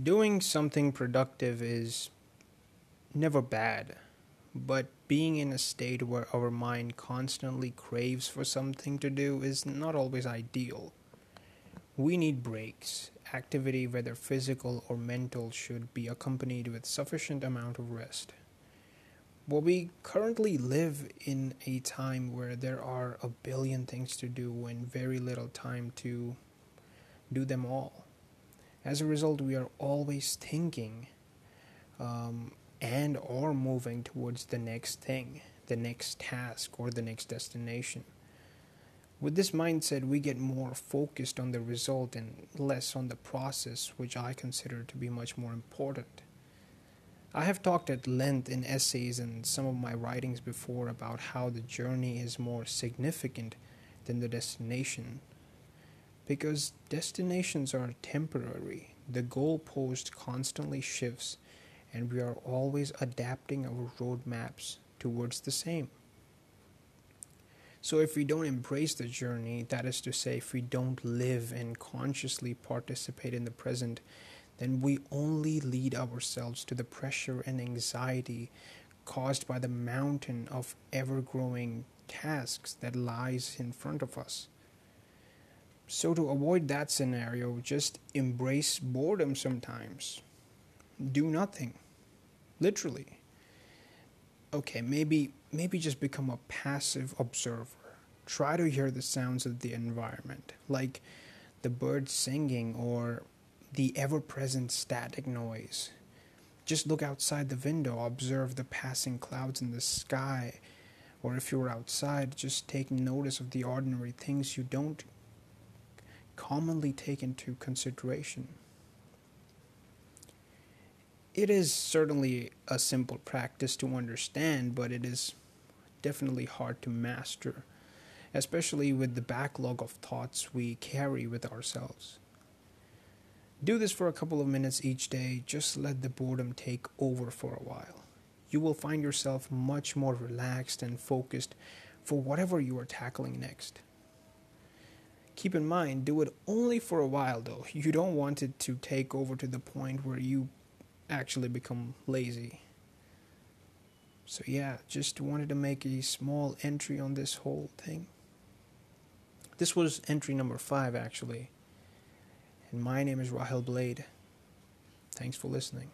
Doing something productive is never bad, but being in a state where our mind constantly craves for something to do is not always ideal. We need breaks. Activity, whether physical or mental, should be accompanied with sufficient amount of rest. Well, we currently live in a time where there are a billion things to do and very little time to do them all. As a result, we are always thinking um, and or moving towards the next thing, the next task, or the next destination. With this mindset, we get more focused on the result and less on the process, which I consider to be much more important. I have talked at length in essays and some of my writings before about how the journey is more significant than the destination because destinations are temporary. The goalpost constantly shifts, and we are always adapting our roadmaps towards the same. So, if we don't embrace the journey, that is to say, if we don't live and consciously participate in the present, then we only lead ourselves to the pressure and anxiety caused by the mountain of ever growing tasks that lies in front of us. So, to avoid that scenario, just embrace boredom sometimes. Do nothing. Literally. Okay, maybe maybe just become a passive observer. Try to hear the sounds of the environment, like the birds singing or the ever present static noise. Just look outside the window, observe the passing clouds in the sky, or if you're outside, just take notice of the ordinary things you don't commonly take into consideration. It is certainly a simple practice to understand, but it is definitely hard to master, especially with the backlog of thoughts we carry with ourselves. Do this for a couple of minutes each day, just let the boredom take over for a while. You will find yourself much more relaxed and focused for whatever you are tackling next. Keep in mind, do it only for a while though. You don't want it to take over to the point where you actually become lazy. So, yeah, just wanted to make a small entry on this whole thing. This was entry number five, actually. And my name is Rahel Blade. Thanks for listening.